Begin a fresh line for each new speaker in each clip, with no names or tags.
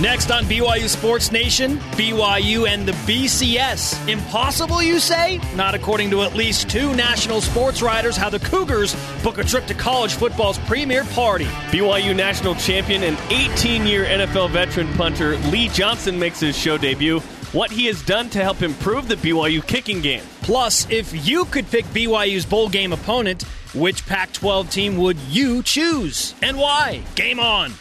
Next on BYU Sports Nation, BYU and the BCS. Impossible, you say? Not according to at least two national sports writers, how the Cougars book a trip to college football's premier party.
BYU national champion and 18 year NFL veteran punter Lee Johnson makes his show debut. What he has done to help improve the BYU kicking game.
Plus, if you could pick BYU's bowl game opponent, which Pac 12 team would you choose? And why? Game on.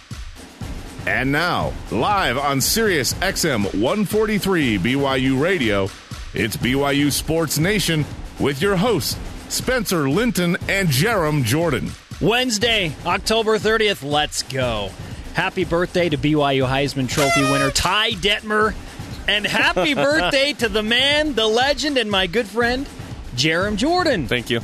And now, live on Sirius XM 143 BYU Radio, it's BYU Sports Nation with your hosts, Spencer Linton and Jarom Jordan.
Wednesday, October 30th, let's go. Happy birthday to BYU Heisman Trophy winner Ty Detmer. And happy birthday to the man, the legend, and my good friend, Jarom Jordan.
Thank you.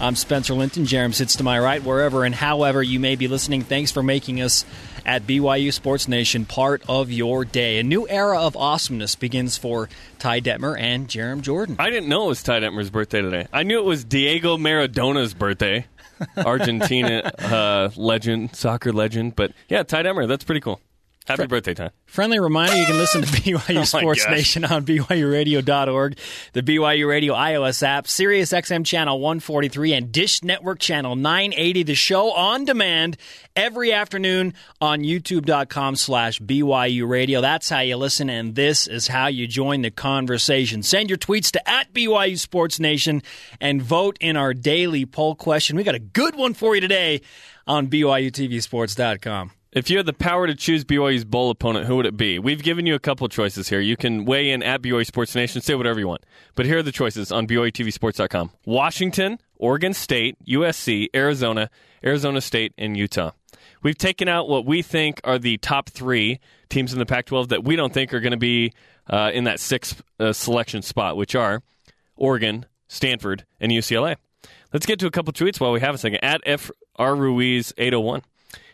I'm Spencer Linton. Jarom sits to my right, wherever and however you may be listening. Thanks for making us at BYU Sports Nation part of your day. A new era of awesomeness begins for Ty Detmer and Jarom Jordan.
I didn't know it was Ty Detmer's birthday today. I knew it was Diego Maradona's birthday, Argentina uh, legend, soccer legend. But yeah, Ty Detmer, that's pretty cool. Happy Fr- birthday, Ty.
Friendly reminder you can listen to BYU oh Sports Nation on BYURadio.org, the BYU Radio iOS app, Sirius XM Channel 143, and Dish Network Channel 980. The show on demand every afternoon on YouTube.com slash BYU Radio. That's how you listen, and this is how you join the conversation. Send your tweets to at BYU Sports Nation and vote in our daily poll question. We got a good one for you today on BYUTVSports.com.
If you had the power to choose BYU's bowl opponent, who would it be? We've given you a couple choices here. You can weigh in at BYU Sports Nation, say whatever you want. But here are the choices on BYUTVSports.com Washington, Oregon State, USC, Arizona, Arizona State, and Utah. We've taken out what we think are the top three teams in the Pac 12 that we don't think are going to be uh, in that sixth uh, selection spot, which are Oregon, Stanford, and UCLA. Let's get to a couple tweets while we have a second. At FR Ruiz 801.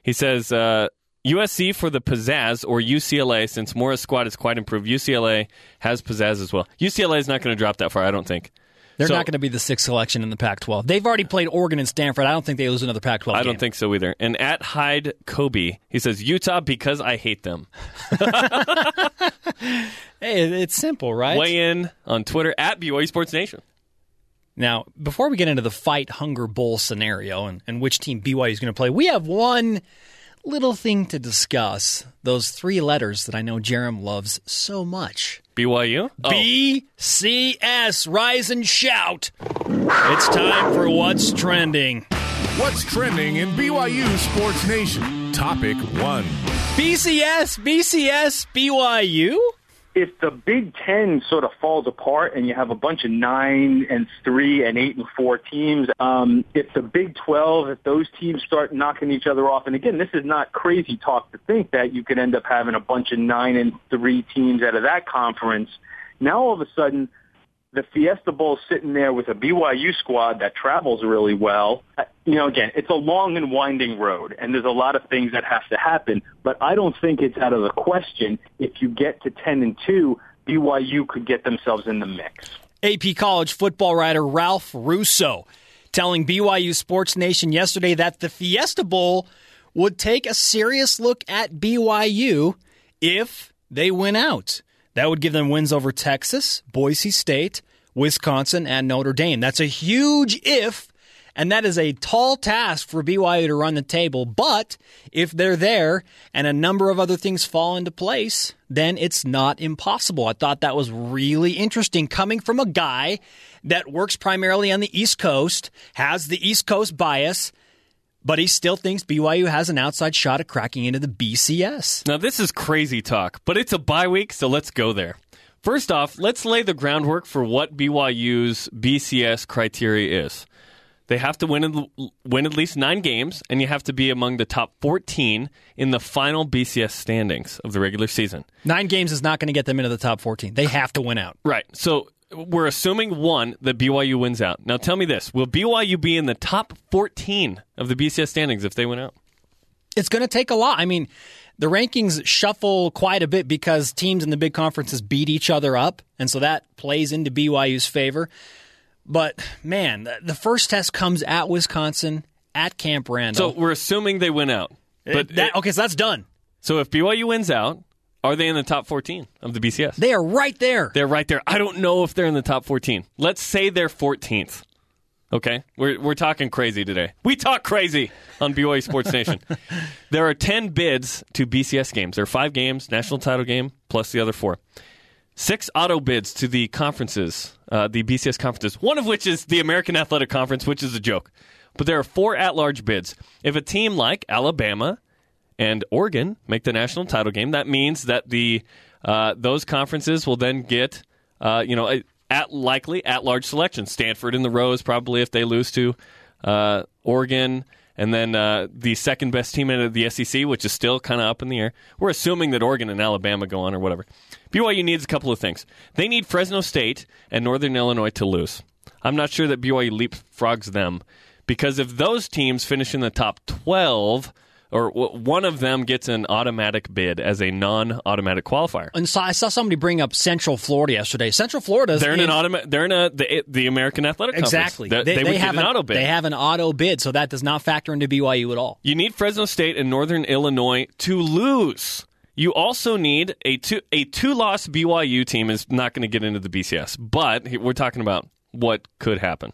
He says uh, USC for the pizzazz or UCLA, since Mora's squad is quite improved. UCLA has pizzazz as well. UCLA is not going to drop that far, I don't think.
They're so, not going to be the sixth selection in the Pac 12. They've already played Oregon and Stanford. I don't think they lose another Pac 12
I don't think so either. And at Hyde Kobe, he says, Utah because I hate them.
hey, it's simple, right?
Weigh in on Twitter at BYU Sports Nation.
Now, before we get into the fight hunger bowl scenario and, and which team BYU is going to play, we have one little thing to discuss. Those three letters that I know Jarom loves so much.
BYU?
Oh. BCS. Rise and shout. It's time for What's Trending.
What's trending in BYU Sports Nation? Topic one
BCS, BCS, BYU?
If the Big Ten sort of falls apart and you have a bunch of nine and three and eight and four teams, um, if the Big Twelve, if those teams start knocking each other off, and again, this is not crazy talk to think that you could end up having a bunch of nine and three teams out of that conference. Now all of a sudden, the Fiesta Bowl sitting there with a BYU squad that travels really well. You know, again, it's a long and winding road, and there's a lot of things that have to happen. But I don't think it's out of the question if you get to 10 and 2, BYU could get themselves in the mix.
AP college football writer Ralph Russo telling BYU Sports Nation yesterday that the Fiesta Bowl would take a serious look at BYU if they win out. That would give them wins over Texas, Boise State, Wisconsin, and Notre Dame. That's a huge if, and that is a tall task for BYU to run the table. But if they're there and a number of other things fall into place, then it's not impossible. I thought that was really interesting coming from a guy that works primarily on the East Coast, has the East Coast bias, but he still thinks BYU has an outside shot at cracking into the BCS.
Now, this is crazy talk, but it's a bye week, so let's go there. First off, let's lay the groundwork for what BYU's BCS criteria is. They have to win, win at least nine games, and you have to be among the top 14 in the final BCS standings of the regular season.
Nine games is not going to get them into the top 14. They have to win out.
Right. So we're assuming one that BYU wins out. Now tell me this: Will BYU be in the top 14 of the BCS standings if they win out?
It's going to take a lot. I mean, the rankings shuffle quite a bit because teams in the big conferences beat each other up, and so that plays into BYU's favor. But man, the first test comes at Wisconsin at Camp Randall.
So we're assuming they win out.
But that, okay, so that's done.
So if BYU wins out, Are they in the top 14 of the BCS?
They are right there.
They're right there. I don't know if they're in the top 14. Let's say they're 14th. Okay, we're we're talking crazy today. We talk crazy on BYU Sports Nation. there are 10 bids to BCS games. There are five games, national title game plus the other four. Six auto bids to the conferences, uh, the BCS conferences. One of which is the American Athletic Conference, which is a joke. But there are four at-large bids. If a team like Alabama and Oregon make the national title game, that means that the uh, those conferences will then get uh, you know at likely at large selection. Stanford in the Rose probably if they lose to uh, Oregon, and then uh, the second best team in the SEC, which is still kind of up in the air. We're assuming that Oregon and Alabama go on or whatever. BYU needs a couple of things. They need Fresno State and Northern Illinois to lose. I'm not sure that BYU leapfrogs them because if those teams finish in the top 12 or one of them gets an automatic bid as a non-automatic qualifier.
And so I saw somebody bring up Central Florida yesterday. Central Florida,
they're in, in an automatic. They're in a the, the American Athletic
exactly.
Conference.
They,
they,
they, have
an, auto bid.
They have an auto bid, so that does not factor into BYU at all.
You need Fresno State and Northern Illinois to lose. You also need a two a two loss BYU team is not going to get into the BCS, but we're talking about what could happen.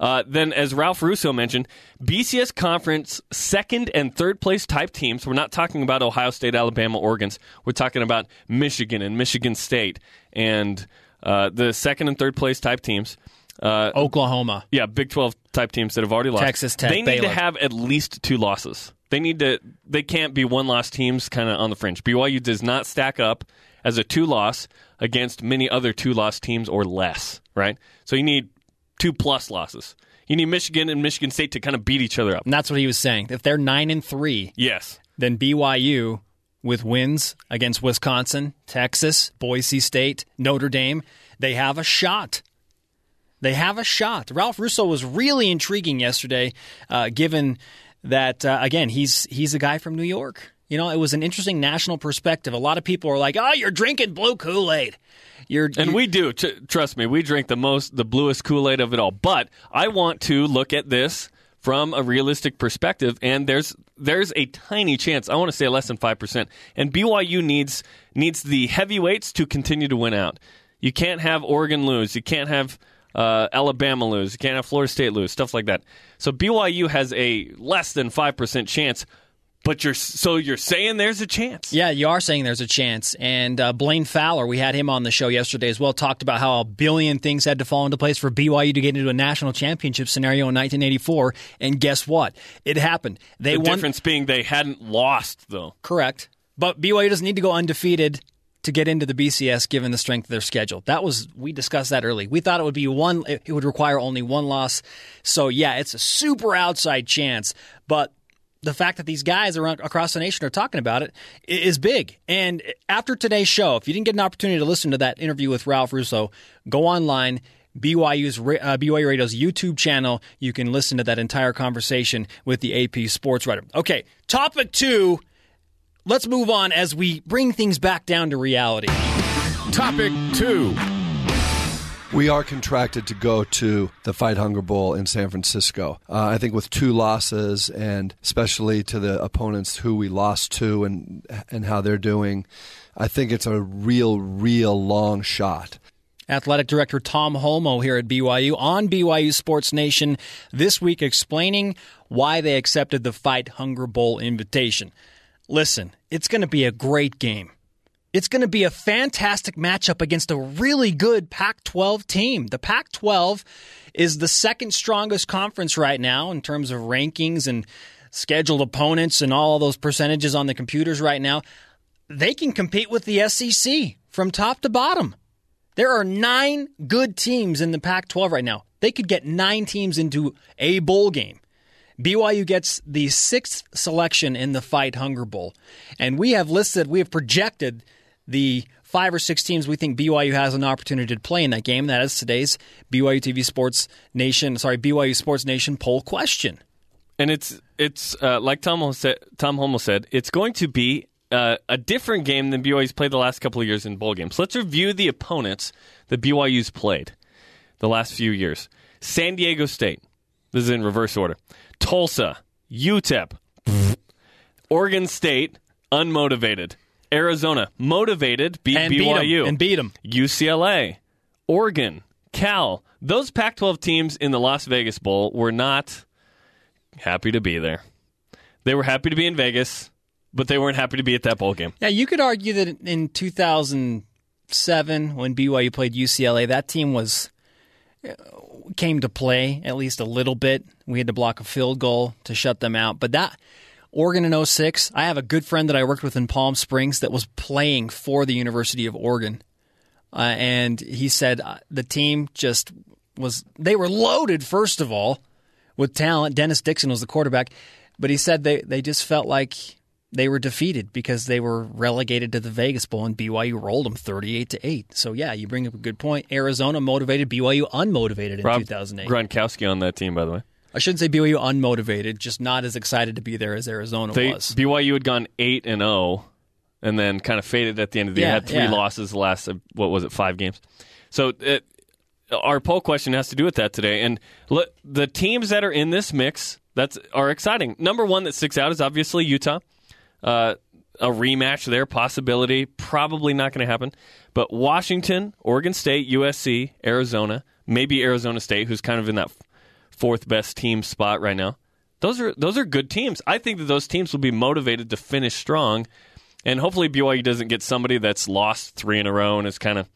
Uh, then, as Ralph Russo mentioned, BCS conference second and third place type teams. We're not talking about Ohio State, Alabama, Oregon's. We're talking about Michigan and Michigan State and uh, the second and third place type teams.
Uh, Oklahoma.
Yeah, Big 12 type teams that have already lost.
Texas Tech.
They need
Baylor.
to have at least two losses. They need to. They can't be one loss teams kind of on the fringe. BYU does not stack up as a two loss against many other two loss teams or less. Right. So you need two plus losses. You need Michigan and Michigan State to kind of beat each other up.
And that's what he was saying. If they're nine and three,
yes,
then BYU with wins against Wisconsin, Texas, Boise State, Notre Dame, they have a shot. They have a shot. Ralph Russo was really intriguing yesterday, uh, given that uh, again he's he's a guy from New York. You know, it was an interesting national perspective. A lot of people are like, "Oh, you're drinking blue Kool Aid." You're,
and
you're,
we do. T- trust me, we drink the most, the bluest Kool Aid of it all. But I want to look at this from a realistic perspective, and there's there's a tiny chance. I want to say less than five percent. And BYU needs needs the heavyweights to continue to win out. You can't have Oregon lose. You can't have uh, Alabama lose. You can't have Florida State lose. Stuff like that. So BYU has a less than five percent chance but you're so you're saying there's a chance?
Yeah, you are saying there's a chance. And uh, Blaine Fowler, we had him on the show yesterday as well. Talked about how a billion things had to fall into place for BYU to get into a national championship scenario in 1984. And guess what? It happened. They
the
won.
difference being they hadn't lost though.
Correct. But BYU doesn't need to go undefeated to get into the BCS given the strength of their schedule. That was we discussed that early. We thought it would be one it would require only one loss. So yeah, it's a super outside chance, but the fact that these guys around across the nation are talking about it is big. And after today's show, if you didn't get an opportunity to listen to that interview with Ralph Russo, go online. BYU's uh, BYU Radio's YouTube channel. You can listen to that entire conversation with the AP sports writer. Okay, topic two. Let's move on as we bring things back down to reality.
Topic two.
We are contracted to go to the Fight Hunger Bowl in San Francisco. Uh, I think with two losses, and especially to the opponents who we lost to and and how they're doing, I think it's a real, real long shot.
Athletic Director Tom Holmoe here at BYU on BYU Sports Nation this week explaining why they accepted the Fight Hunger Bowl invitation. Listen, it's going to be a great game. It's going to be a fantastic matchup against a really good Pac 12 team. The Pac 12 is the second strongest conference right now in terms of rankings and scheduled opponents and all those percentages on the computers right now. They can compete with the SEC from top to bottom. There are nine good teams in the Pac 12 right now. They could get nine teams into a bowl game. BYU gets the sixth selection in the Fight Hunger Bowl. And we have listed, we have projected the five or six teams we think BYU has an opportunity to play in that game. That is today's BYU TV Sports Nation, sorry, BYU Sports Nation poll question.
And it's it's uh, like Tom said, Tom Holmoe said, it's going to be uh, a different game than BYU's played the last couple of years in bowl games. Let's review the opponents that BYU's played the last few years. San Diego State. This is in reverse order. Tulsa, UTEP, Oregon State, unmotivated. Arizona, motivated, beat
and beat 'em,
BYU.
and beat them.
UCLA, Oregon, Cal. Those Pac 12 teams in the Las Vegas Bowl were not happy to be there. They were happy to be in Vegas, but they weren't happy to be at that bowl game.
Yeah, you could argue that in 2007, when BYU played UCLA, that team was uh, came to play at least a little bit. We had to block a field goal to shut them out, but that Oregon in 06, I have a good friend that I worked with in Palm Springs that was playing for the University of Oregon. Uh, and he said uh, the team just was they were loaded first of all with talent. Dennis Dixon was the quarterback, but he said they they just felt like they were defeated because they were relegated to the Vegas Bowl and BYU rolled them 38 to 8. So yeah, you bring up a good point. Arizona motivated, BYU unmotivated in
Rob
2008.
Gronkowski on that team, by the way.
I shouldn't say BYU unmotivated, just not as excited to be there as Arizona
They,
was.
BYU had gone 8 and 0 and then kind of faded at the end of the year. Had three
yeah.
losses the last, what was it, five games. So it, our poll question has to do with that today. And look, the teams that are in this mix that's are exciting. Number one that sticks out is obviously Utah. Uh, a rematch there, possibility, probably not going to happen. But Washington, Oregon State, USC, Arizona, maybe Arizona State, who's kind of in that fourth best team spot right now. Those are those are good teams. I think that those teams will be motivated to finish strong, and hopefully BYU doesn't get somebody that's lost three in a row and is kind of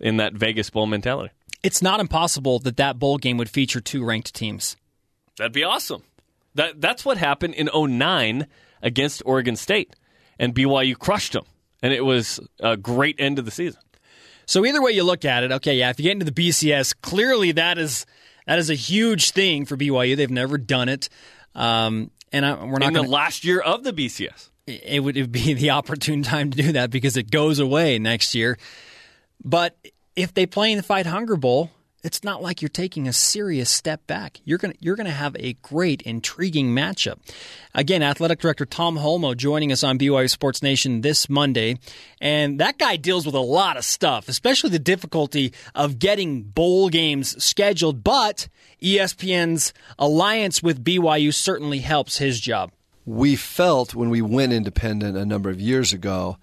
in that Vegas Bowl mentality.
it's not impossible that that bowl game would feature two ranked teams.
That'd be awesome. That that's what happened in 09 against Oregon State, and BYU crushed them, and it was a great end of the season.
So either way you look at it, okay, yeah, if you get into the BCS, clearly that is that is a huge thing for BYU. They've never done it, um, and I, we're not
in the
going.
last year of the BCS.
It would be the opportune time to do that because it goes away next year. But if they play in the Fight Hunger Bowl, it's not like you're taking a serious step back. You're gonna you're gonna have a great, intriguing matchup. Again, athletic director Tom Holmoe joining us on BYU Sports Nation this Monday, and that guy deals with a lot of stuff, especially the difficulty of getting bowl games scheduled. But ESPN's alliance with BYU certainly helps his job.
we felt when we went independent a number of years ago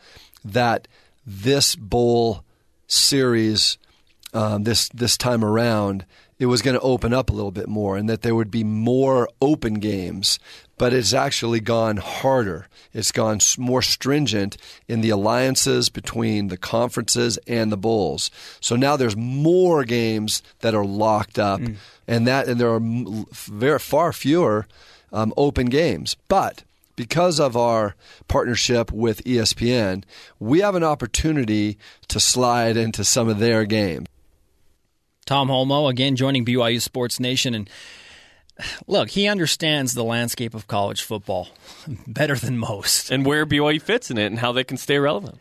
that this bowl series, um, this this time around, it was going to open up a little bit more, and that there would be more open games. But it's actually gone harder. It's gone more stringent in the alliances between the conferences and the bowls. So now there's more games that are locked up, and that and there are very far fewer um, open games. But because of our partnership with ESPN, we have an opportunity to slide into some of their games.
Tom Holmoe, again, joining BYU Sports Nation. And look, he understands the landscape of college football better than most.
and where BYU fits in it and how they can stay relevant.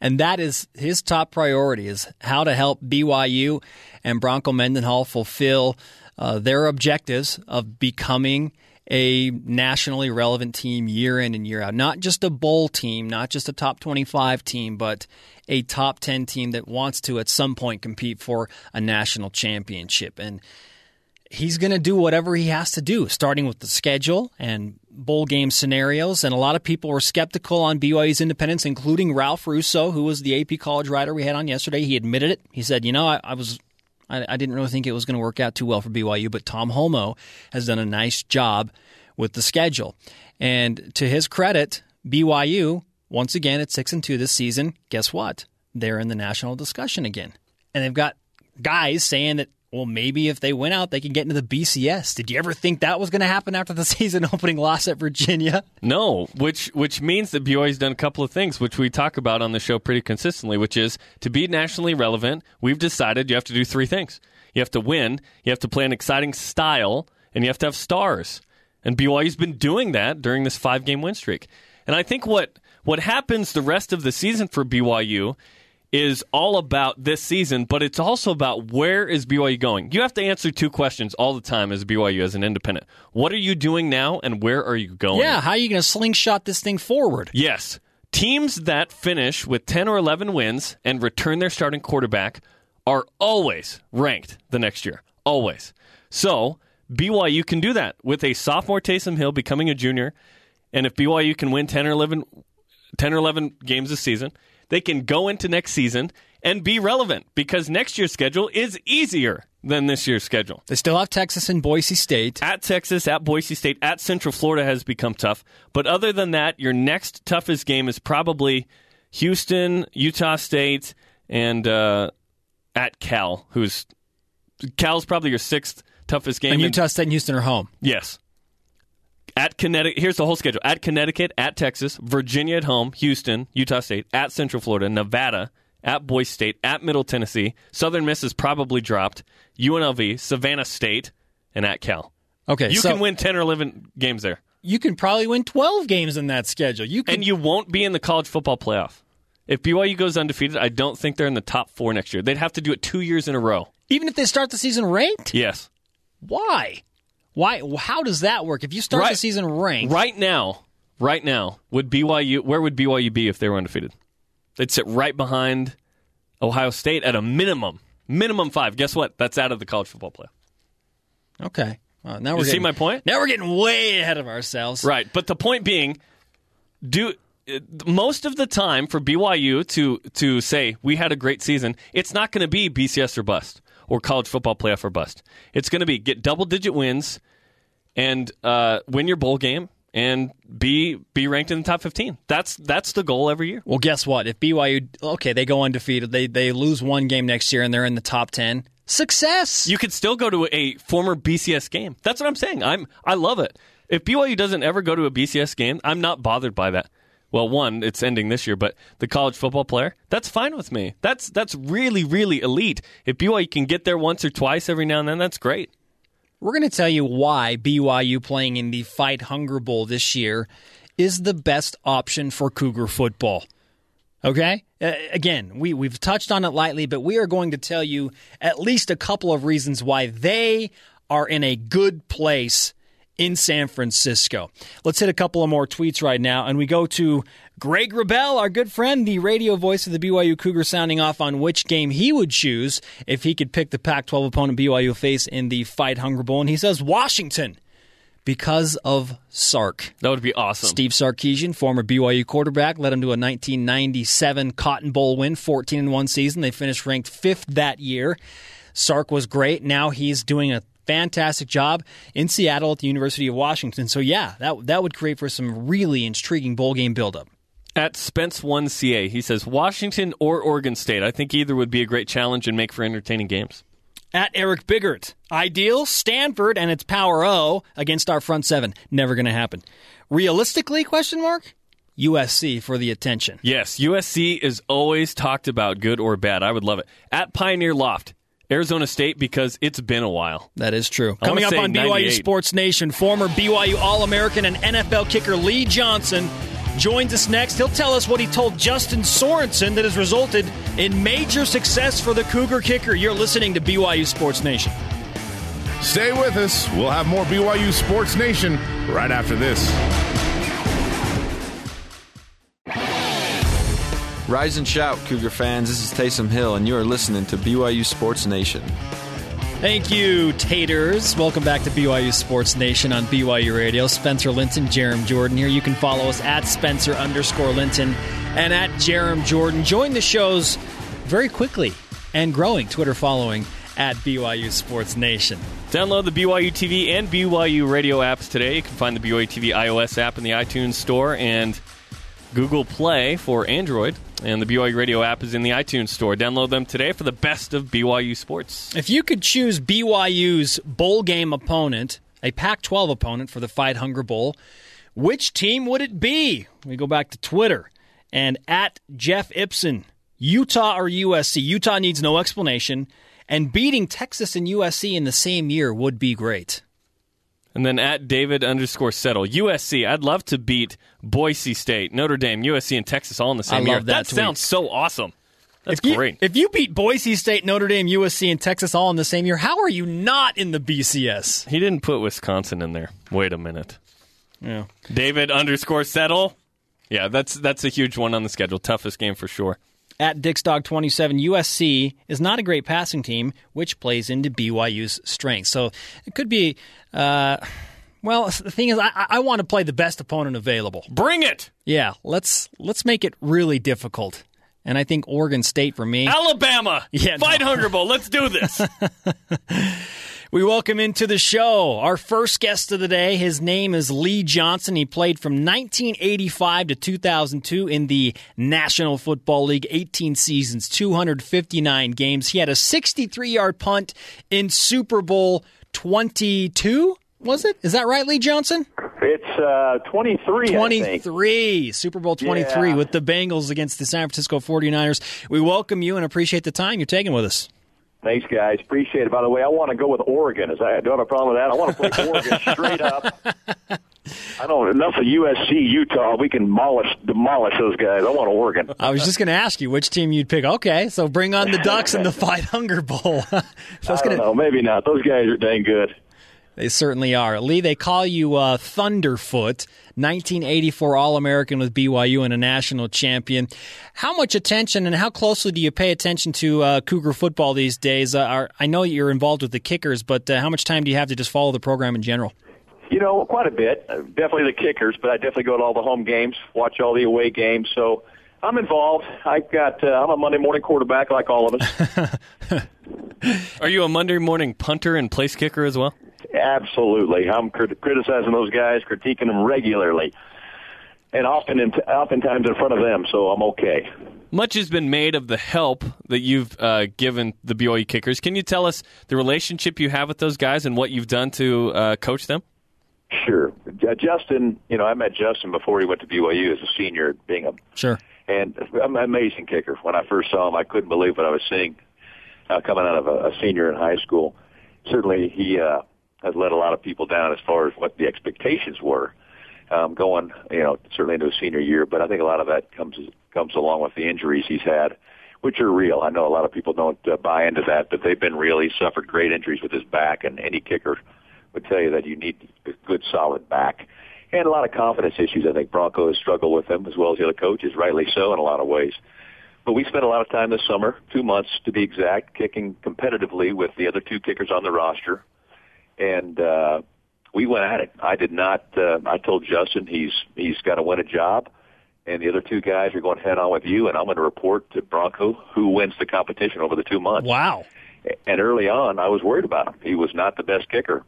And that is his top priority is how to help BYU and Bronco Mendenhall fulfill uh, their objectives of becoming a nationally relevant team year in and year out. Not just a bowl team, not just a top 25 team, but a top 10 team that wants to at some point compete for a national championship. And he's going to do whatever he has to do, starting with the schedule and bowl game scenarios. And a lot of people were skeptical on BYU's independence, including Ralph Russo, who was the AP college writer we had on yesterday. He admitted it. He said, "You know, I, I was." I, I didn't really think it was going to work out too well for BYU, but Tom Holmoe has done a nice job with the schedule. And to his credit, BYU, once again at six and two this season, guess what? They're in the national discussion again. And they've got guys saying that, well, maybe if they went out, they can get into the BCS. Did you ever think that was going to happen after the season opening loss at Virginia?
No, which which means that BYU's done a couple of things, which we talk about on the show pretty consistently, which is to be nationally relevant, we've decided you have to do three things. You have to win, you have to play an exciting style, and you have to have stars. And BYU's been doing that during this five game win streak. And I think what what happens the rest of the season for BYU is all about this season, but it's also about where is BYU going. You have to answer two questions all the time as BYU as an independent. What are you doing now and where are you going?
Yeah, how are you going to slingshot this thing forward?
Yes. Teams that finish with 10 or 11 wins and return their starting quarterback are always ranked the next year. Always. So, BYU can do that with a sophomore Taysom Hill becoming a junior. And if BYU can win 10 or 11 10 or 11 games a season. They can go into next season and be relevant because next year's schedule is easier than this year's schedule.
They still have Texas and Boise State.
At Texas, at Boise State, at Central Florida has become tough. But other than that, your next toughest game is probably Houston, Utah State, and uh, at Cal, who's Cal's probably your sixth toughest game.
And Utah State and Houston are home.
Yes. At Connecticut, here's the whole schedule: at Connecticut, at Texas, Virginia at home, Houston, Utah State, at Central Florida, Nevada, at Boise State, at Middle Tennessee. Southern Miss is probably dropped. UNLV, Savannah State, and at Cal.
Okay,
You
so
can win ten or eleven games there,
you can probably win 12 games in that schedule. You can
and you won't be in the college football playoff. If BYU goes undefeated, I don't think they're in the top four next year. They'd have to do it two years in a row.
even if they start the season ranked.
Yes.
Why? Why? How does that work? If you start the season ranked,
Right now, right now, would BYU where would BYU be if they were undefeated? They'd sit right behind Ohio State at a minimum. Minimum five. Guess what? That's out of the college football playoff.
okay. Uh, now we're
You see my point?
Now we're getting way ahead of ourselves.
Right. But the point being, do most of the time for BYU to to say we had a great season, it's not going to be BCS or bust or college football playoff or bust. It's going to be get double digit wins and uh, win your bowl game and be be ranked in the top fifteen. That's that's the goal every year.
Well, guess what? If BYU, okay, they go undefeated, they they lose one game next year, and they're in the top ten. Success.
You could still go to a former BCS game. That's what I'm saying. I'm I love it. If BYU doesn't ever go to a BCS game, I'm not bothered by that. Well, one, it's ending this year, but the college football player, that's fine with me. That's that's really really elite. If BYU can get there once or twice every now and then, that's great.
We're going to tell you why BYU playing in the Fight Hunger Bowl this year is the best option for Cougar football. Okay? Uh, again, we, we've touched on it lightly, but we are going to tell you at least a couple of reasons why they are in a good place in San Francisco. Let's hit a couple of more tweets right now, and we go to Greg Wrubell, our good friend, the radio voice of the BYU Cougar, sounding off on which game he would choose if he could pick the Pac 12 opponent BYU face in the Fight Hunger Bowl. And he says Washington because of Sark.
That would be awesome.
Steve Sarkisian, former BYU quarterback, led them to a 1997 Cotton Bowl win, 14 in one season. They finished ranked fifth that year. Sark was great. Now he's doing a fantastic job in Seattle at the University of Washington. So yeah, that that would create for some really intriguing bowl game buildup.
At Spence One CA, he says Washington or Oregon State. I think either would be a great challenge and make for entertaining games.
At Eric Biggert, ideal Stanford and its power O against our front seven. Never going to happen. Realistically, question mark. USC for the attention.
Yes, USC is always talked about, good or bad. I would love it. At Pioneer Loft, Arizona State because it's been a while.
That is true.
I
Coming up on BYU Sports Nation, former BYU All American and NFL kicker Lee Johnson joins us next. He'll tell us what he told Justin Sorensen that has resulted in major success for the Cougar kicker. You're listening to BYU Sports Nation.
Stay with us. We'll have more BYU Sports Nation right after this.
Rise and shout, Cougar fans. This is Taysom Hill, and you are listening to BYU Sports Nation.
Thank you, Taters. Welcome back to BYU Sports Nation on BYU Radio. Spencer Linton, Jarom Jordan here. You can follow us at Spencer underscore Linton and at Jarom Jordan. Join the shows very quickly and growing Twitter following at BYU Sports Nation.
Download the BYU TV and BYU radio apps today. You can find the BYU TV iOS app in the iTunes Store and Google Play for Android. And the BYU radio app is in the iTunes Store. Download them today for the best of BYU sports.
If you could choose BYU's bowl game opponent, a Pac 12 opponent for the Fight Hunger Bowl, which team would it be? We go back to Twitter and at Jeff Ibsen, Utah or USC. Utah needs no explanation, and beating Texas and USC in the same year would be great.
And then at David underscore settle. USC, I'd love to beat Boise State, Notre Dame, USC, and Texas all in the same
I
year.
love that
That sounds so awesome. That's
if you,
great.
If you beat Boise State, Notre Dame, USC, and Texas all in the same year, how are you not in the BCS?
he didn't put Wisconsin in there. Wait a minute.
Yeah.
David underscore settle. Yeah, that's that's a huge one on the schedule. Toughest game for sure.
At Dixdog27, USC is not a great passing team, which plays into BYU's strength. So it could be, uh, Well, the thing is, I, I want to play the best opponent available.
Bring it.
Yeah, let's let's make it really difficult. And I think Oregon State for me.
Alabama.
Yeah,
Fight
no.
Hunger Bowl. Let's do this.
We welcome into the show our first guest of the day. His name is Lee Johnson. He played from 1985 to 2002 in the National Football League, 18 seasons, 259 games. He had a 63 yard punt in Super Bowl 22. Was it? Is that right, Lee Johnson?
It's uh, 23, I think.
23. Super Bowl 23
Yeah.
with the Bengals against the San Francisco 49ers. We welcome you and appreciate the time you're taking with us.
Thanks, guys. Appreciate it. By the way, I want to go with Oregon. Is I don't have a problem with that. I want to play Oregon straight up. I don't enough of USC, Utah. We can demolish demolish those guys. I want Oregon.
I was just going to ask you which team you'd pick. Okay, so bring on the Ducks and the Fight Hunger Bowl. so
I don't
gonna,
know. Maybe not. Those guys are dang good.
They certainly are. Lee, they call you uh, Thunderfoot, 1984 All American with BYU and a national champion. How much attention and how closely do you pay attention to uh, Cougar football these days? Uh, are, I know you're involved with the kickers, but uh, how much time do you have to just follow the program in general?
You know, quite a bit. Uh, Definitely the kickers, but I definitely go to all the home games, watch all the away games. So I'm involved. I got. Uh, I'm a Monday morning quarterback, like all of us.
Are you a Monday morning punter and place kicker as well?
Absolutely. I'm crit- criticizing those guys, critiquing them regularly, and often, in oftentimes in front of them. So I'm okay.
Much has been made of the help that you've uh, given the BYU kickers. Can you tell us the relationship you have with those guys and what you've done to uh, coach them?
Sure. Justin, you know, I met Justin before he went to BYU as a senior at Bingham.
Sure.
And I'm an amazing kicker. When I first saw him, I couldn't believe what I was seeing uh, coming out of a, a senior in high school. Certainly, he uh, has let a lot of people down as far as what the expectations were um, going, you know, certainly into a senior year. But I think a lot of that comes comes along with the injuries he's had, which are real. I know a lot of people don't uh, buy into that, but they've been real. He's suffered great injuries with his back, and any kicker would tell you that you need a good, solid back. And a lot of confidence issues. I think Bronco has struggled with them as well as the other coaches, rightly so in a lot of ways. But we spent a lot of time this summer, two months to be exact, kicking competitively with the other two kickers on the roster. And uh, we went at it. I did not. Uh, I told Justin he's he's got to win a job, and the other two guys are going head on with you. And I'm going to report to Bronco who wins the competition over the two months.
Wow.
And early on, I was worried about him. He was not the best kicker.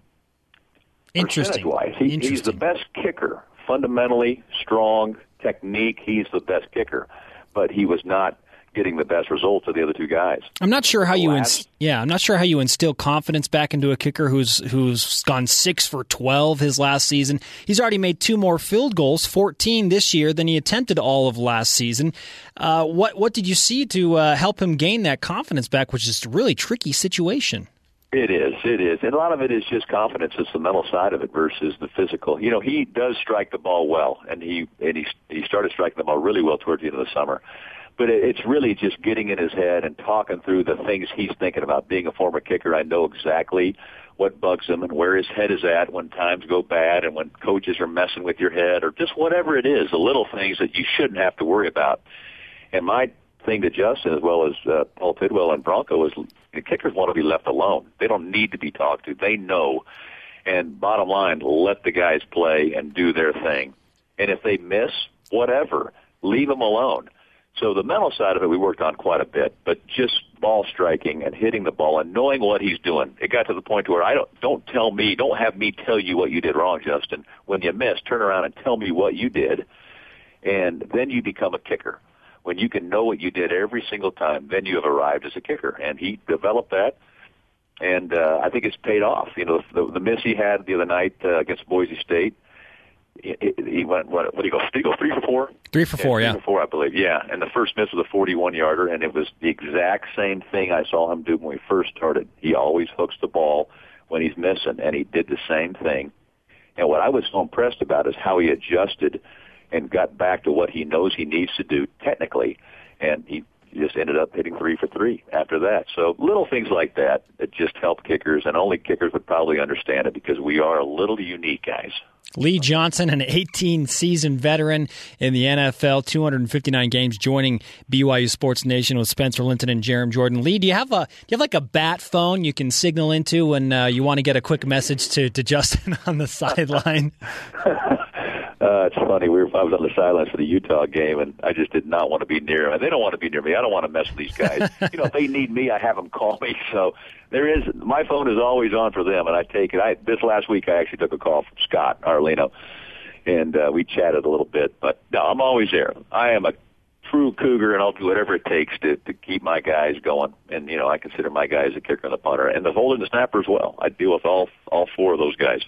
Interesting.
He, he's the best kicker. Fundamentally strong technique. He's the best kicker, but he was not getting the best results of the other two guys.
I'm not sure how you
Last-
ins- yeah, I'm not sure how you instill confidence back into a kicker who's who's gone 6 for 12 his last season. He's already made two more field goals, 14 this year than he attempted all of last season. Uh, what what did you see to uh, help him gain that confidence back, which is a really tricky situation?
It is, it is, and a lot of it is just confidence. It's the mental side of it versus the physical. You know, he does strike the ball well, and he and he he started striking the ball really well towards the end of the summer. But it, it's really just getting in his head and talking through the things he's thinking about. Being a former kicker, I know exactly what bugs him and where his head is at when times go bad and when coaches are messing with your head or just whatever it is, the little things that you shouldn't have to worry about. And my thing to Justin, as well as uh, Paul Tidwell and Bronco, is the kickers want to be left alone. They don't need to be talked to. They know. And bottom line, let the guys play and do their thing. And if they miss, whatever, leave them alone. So the mental side of it we worked on quite a bit, but just ball striking and hitting the ball and knowing what he's doing. It got to the point where I don't don't tell me, don't have me tell you what you did wrong, Justin. When you miss, turn around and tell me what you did, and then you become a kicker. When you can know what you did every single time, then you have arrived as a kicker. And he developed that, and uh, I think it's paid off. You know, the, the miss he had the other night uh, against Boise State, he, he went what? What do you go? Did he go three for four?
Three for four,
three
yeah.
for four, I believe. Yeah, and the first miss was a 41 yarder, and it was the exact same thing I saw him do when we first started. He always hooks the ball when he's missing, and he did the same thing. And what I was so impressed about is how he adjusted and got back to what he knows he needs to do technically, and he just ended up hitting three for three after that. So little things like that that just help kickers, and only kickers would probably understand it because we are a little unique, guys.
Lee Johnson, an 18 season veteran in the NFL, 259 games, joining BYU Sports Nation with Spencer Linton and Jarom Jordan. Lee, do you have a do you have like a bat phone you can signal into when uh, you want to get a quick message to, to Justin on the sideline?
Uh, it's funny. We were, I was on the sidelines for the Utah game, and I just did not want to be near them. They don't want to be near me. I don't want to mess with these guys. you know, if they need me, I have them call me. So there is my phone is always on for them, and I take it. I this last week I actually took a call from Scott Arlino, and uh, we chatted a little bit. But no, I'm always there. I am a true cougar, and I'll do whatever it takes to to keep my guys going. And you know, I consider my guys a kicker and the punter, and the holder and the snapper as well. I deal with all all four of those guys.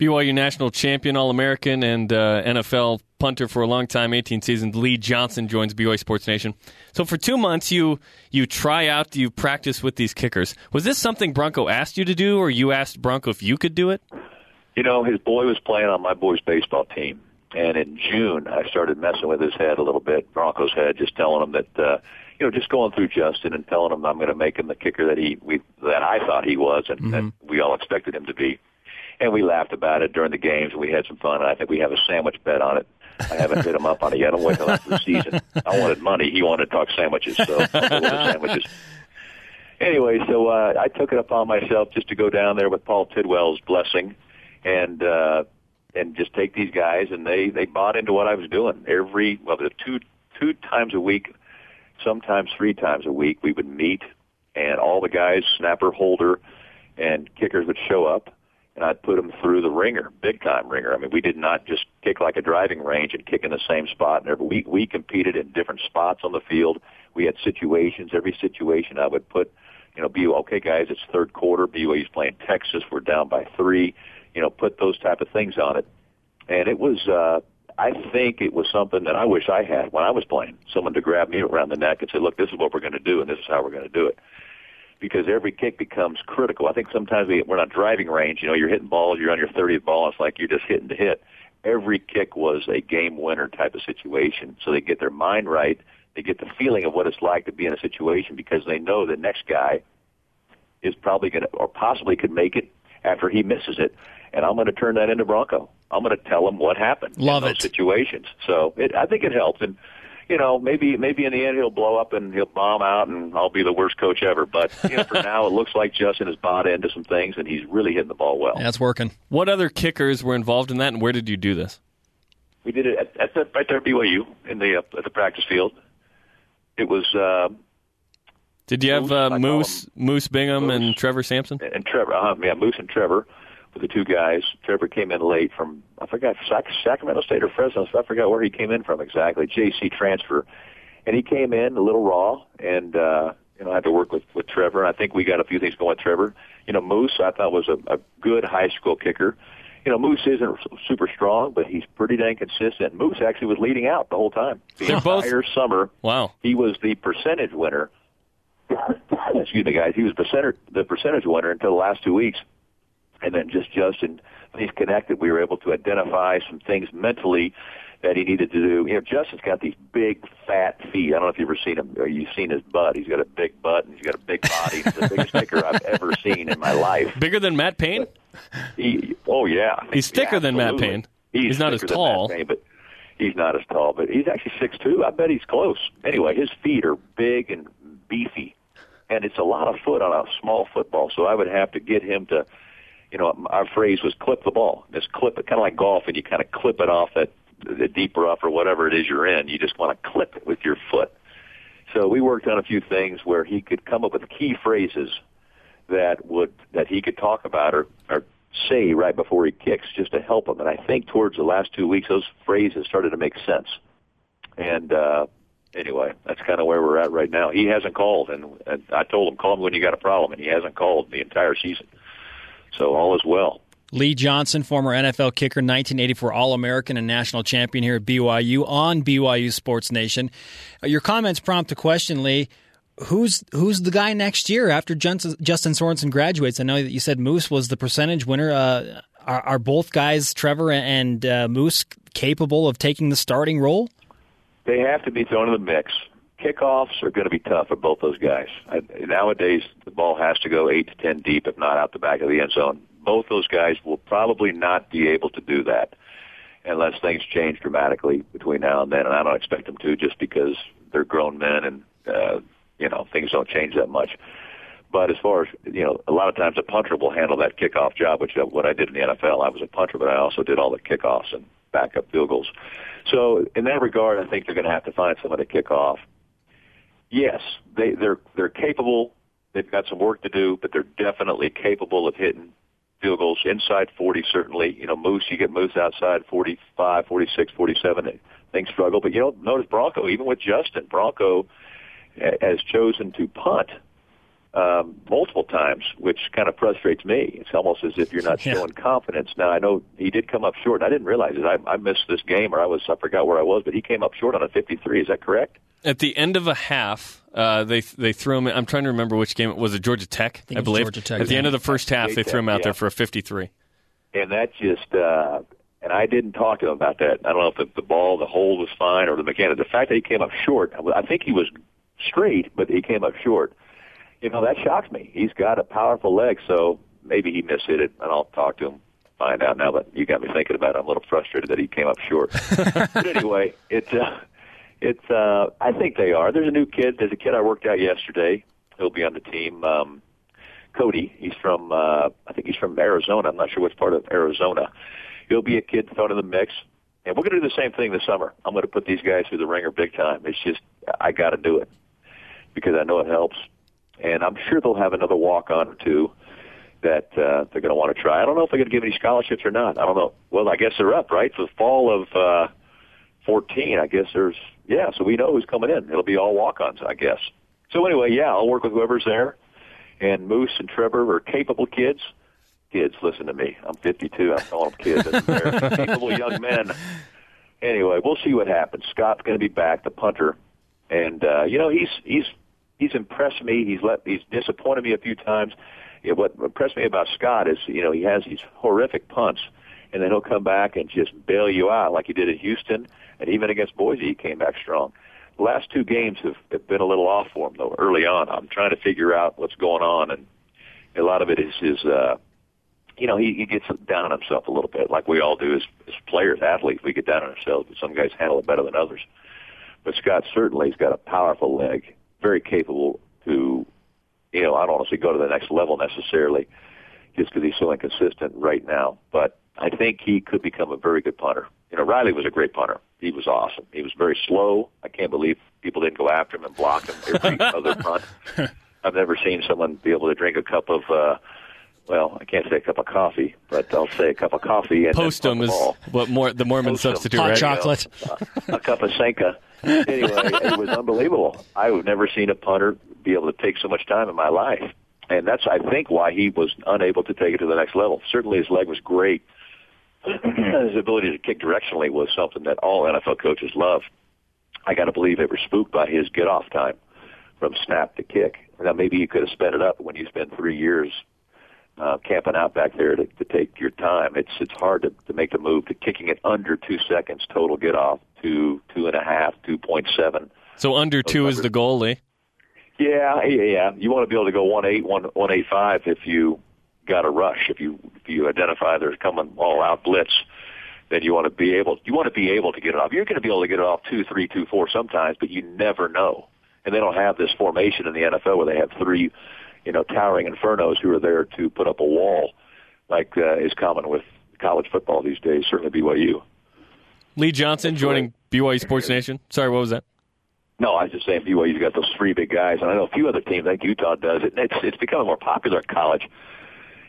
BYU national champion, All American, and uh, NFL punter for a long time, 18 seasons. Lee Johnson joins BYU Sports Nation. So for two months, you you try out, you practice with these kickers. Was this something Bronco asked you to do, or you asked Bronco if you could do it?
You know, his boy was playing on my boy's baseball team, and in June I started messing with his head a little bit, Bronco's head, just telling him that. uh you know, just going through Justin and telling him I'm going to make him the kicker that he we that I thought he was, and mm-hmm. that we all expected him to be and we laughed about it during the games, we had some fun. And I think we have a sandwich bet on it. I haven't hit him up on it yet. I'm waiting until after the season. I wanted money. He wanted to talk sandwiches, so sandwiches. Anyway, so uh, I took it upon myself just to go down there with Paul Tidwell's blessing, and uh, and just take these guys, and they they bought into what I was doing. Every well, the two two times a week, sometimes three times a week, we would meet, and all the guys, snapper, holder, and kickers would show up and I'd put them through the ringer, big time ringer. I mean, we did not just kick like a driving range and kick in the same spot. And every week we competed in different spots on the field. We had situations. Every situation I would put, you know, be okay, guys. It's third quarter. BYU's playing Texas. We're down by three. You know, put those type of things on it. And it was, uh, I think it was something that I wish I had when I was playing. Someone to grab me around the neck and say, "Look, this is what we're going to do, and this is how we're going to do it." Because every kick becomes critical. I think sometimes we, we're not driving range. You know, you're hitting balls, you're on your 30th ball, it's like you're just hitting to hit. Every kick was a game winner type of situation. So they get their mind right. They get the feeling of what it's like to be in a situation because they know the next guy is probably going to, or possibly could make it after he misses it. And I'm going to turn that into Bronco. I'm going to tell him what happened
Love
in those
it.
situations. So it, I think it helps. And you know, maybe maybe in the end he'll blow up and he'll bomb out, and I'll be the worst coach ever. But you know, for now, it looks like Justin has bought into some things, and he's really hitting the ball well.
Yeah, it's working.
What other kickers were involved in that, and where did you do this?
We did it at, at the, right there at BYU in the uh, at the practice field. It was. Uh,
did you have uh, Moose, Moose Bingham, Moose,
and
Trevor Samson?
And Trevor, uh, yeah, Moose and Trevor with the two guys. Trevor came in late from I forgot Sac- Sacramento State or Fresno, so I forgot where he came in from exactly. JC transfer, and he came in a little raw, and uh, you know I had to work with with Trevor. And I think we got a few things going with Trevor. You know, Moose I thought was a, a good high school kicker. You know, Moose isn't super strong, but he's pretty dang consistent. Moose actually was leading out the whole time. The
They're
entire
both...
summer,
wow,
he was the percentage winner. Excuse me, guys. He was percentage, the percentage winner until the last two weeks and then just Justin, when he's connected, we were able to identify some things mentally that he needed to do. You know, Justin's got these big, fat feet. I don't know if you've ever seen him or you've seen his butt. He's got a big butt and he's got a big body. He's the biggest kicker I've ever seen in my life.
Bigger than Matt Payne?
He, oh, yeah.
He's thicker
yeah,
than Matt Payne.
He's,
he's not as tall.
Payne, but he's not as tall, but he's actually six two. I bet he's close. Anyway, his feet are big and beefy, and it's a lot of foot on a small football. So I would have to get him to you know, our phrase was clip the ball. Just clip it, kind of like golf, and you kind of clip it off that the deep rough or whatever it is you're in. You just want to clip it with your foot. So we worked on a few things where he could come up with key phrases that would that he could talk about or, or say right before he kicks, just to help him. And I think towards the last two weeks, those phrases started to make sense. And uh, anyway, that's kind of where we're at right now. He hasn't called, and, and I told him call him when you got a problem, and he hasn't called the entire season. So all is well.
Lee Johnson, former NFL kicker, 1984 All American and national champion here at BYU on BYU Sports Nation. Uh, your comments prompt a question, Lee. Who's who's the guy next year after Justin Sorensen graduates? I know that you said Moose was the percentage winner. Uh, are, are, both guys, Trevor and uh, Moose, capable of taking the starting role?
They have to be thrown in the mix kickoffs are going to be tough for both those guys. I, nowadays, the ball has to go eight to ten deep, if not out the back of the end zone. both those guys will probably not be able to do that unless things change dramatically between now and then. And I don't expect them to, just because they're grown men and uh, you know things don't change that much. But as far as you know, a lot of times a punter will handle that kickoff job, which is what I did in the NFL. I was a punter, but I also did all the kickoffs and backup field goals. So in that regard, I think they're going to have to find someone to kick off. Yes, they, they're they're capable. They've got some work to do, but they're definitely capable of hitting field goals inside 40. Certainly, you know, Moose, you get Moose outside 45, 46, 47. Things struggle, but you know, notice Bronco. Even with Justin, Bronco has chosen to punt um, multiple times, which kind of frustrates me. It's almost as if you're not
Yeah.
showing confidence. Now I know he did come up short. And I didn't realize it. I, I missed this game, or I was I forgot where I was, but he came up short on a 53. Is that correct?
At the end of a half, uh, they they threw him. I'm trying to remember which game it was. It Georgia Tech,
think
I believe.
Georgia Tech,
At the
yeah.
end of the first half, they threw him out
Yeah.
there for a 53.
and that just uh and I didn't talk to him about that. I don't know if the, the ball, the hold was fine, or the mechanic. The fact that he came up short, I think he was straight, but he came up short. You know that shocks me. He's got a powerful leg, so maybe he mishit it, and I'll talk to him. Find out now, but you got me thinking about it. I'm a little frustrated that he came up short. but anyway, it's uh, it's. Uh, I think they are. There's a new kid. There's a kid I worked out yesterday. He'll be on the team. Um, Cody. He's from uh, I think he's from Arizona. I'm not sure which part of Arizona. He'll be a kid thrown in the mix, and we're going to do the same thing this summer. I'm going to put these guys through the ringer big time. It's just I got to do it because I know it helps, and I'm sure they'll have another walk on or two that uh, they're going to want to try. I don't know if they're going to give any scholarships or not. I don't know. Well, I guess they're up, right? For the fall of uh, 14, I guess there's yeah. So we know who's coming in. It'll be all walk-ons, I guess. So anyway, yeah, I'll work with whoever's there and Moose and Trevor are capable kids. Kids, listen to me. I'm 52. I'm calling them kids. They're capable young men. Anyway, we'll see what happens. Scott's going to be back, the punter, and uh, you know he's he's he's impressed me. He's let he's disappointed me a few times. Know, what impressed me about Scott is you know he has these horrific punts, and then he'll come back and just bail you out like he did in Houston, and even against Boise he came back strong. The last two games have, have been a little off for him though. Early on, I'm trying to figure out what's going on, and a lot of it is his. Uh, you know, he, he gets down on himself a little bit, like we all do as, as players, athletes. We get down on ourselves, but some guys handle it better than others. But Scott certainly has got a powerful leg, very capable to, you know, I don't want to say go to the next level necessarily, just because he's so inconsistent right now. But I think he could become a very good punter. You know, Riley was a great punter. He was awesome. He was very slow. I can't believe people didn't go after him and block him every other punt. I've never seen someone be able to drink a cup of. uh well, I can't say a cup of coffee, but I'll say a cup of coffee and then
Postum is what more the Mormon
Postum.
substitute,
Hot
right?
chocolate.
a cup of Sanka. Anyway, it was unbelievable. I've never seen a punter be able to take so much time in my life. And that's, I think, why he was unable to take it to the next level. Certainly his leg was great. his ability to kick directionally was something that all NFL coaches love. I got to believe they were spooked by his get off time from snap to kick. Now, maybe you could have sped it up when you spend three years uh, camping out back there to, to take your time. It's it's hard to, to make the move to kicking it under two seconds total get off to two and a half, two point seven.
So under two is the goal, Lee.
Yeah, yeah, yeah. You want to be able to go one eight, one one eight five if you got a rush. If you if you identify there's coming all out blitz, then you want to be able you want to be able to get it off. You're going to be able to get it off two, three, two, four sometimes, but you never know. And they don't have this formation in the NFL where they have three, you know, towering infernos who are there to put up a wall, like uh, is common with college football these days. Certainly BYU.
Lee Johnson joining BYU Sports Nation. Sorry, what was that?
No, I was just saying BYU's got those three big guys, and I know a few other teams. I think Utah does it. It's it's becoming more popular in college,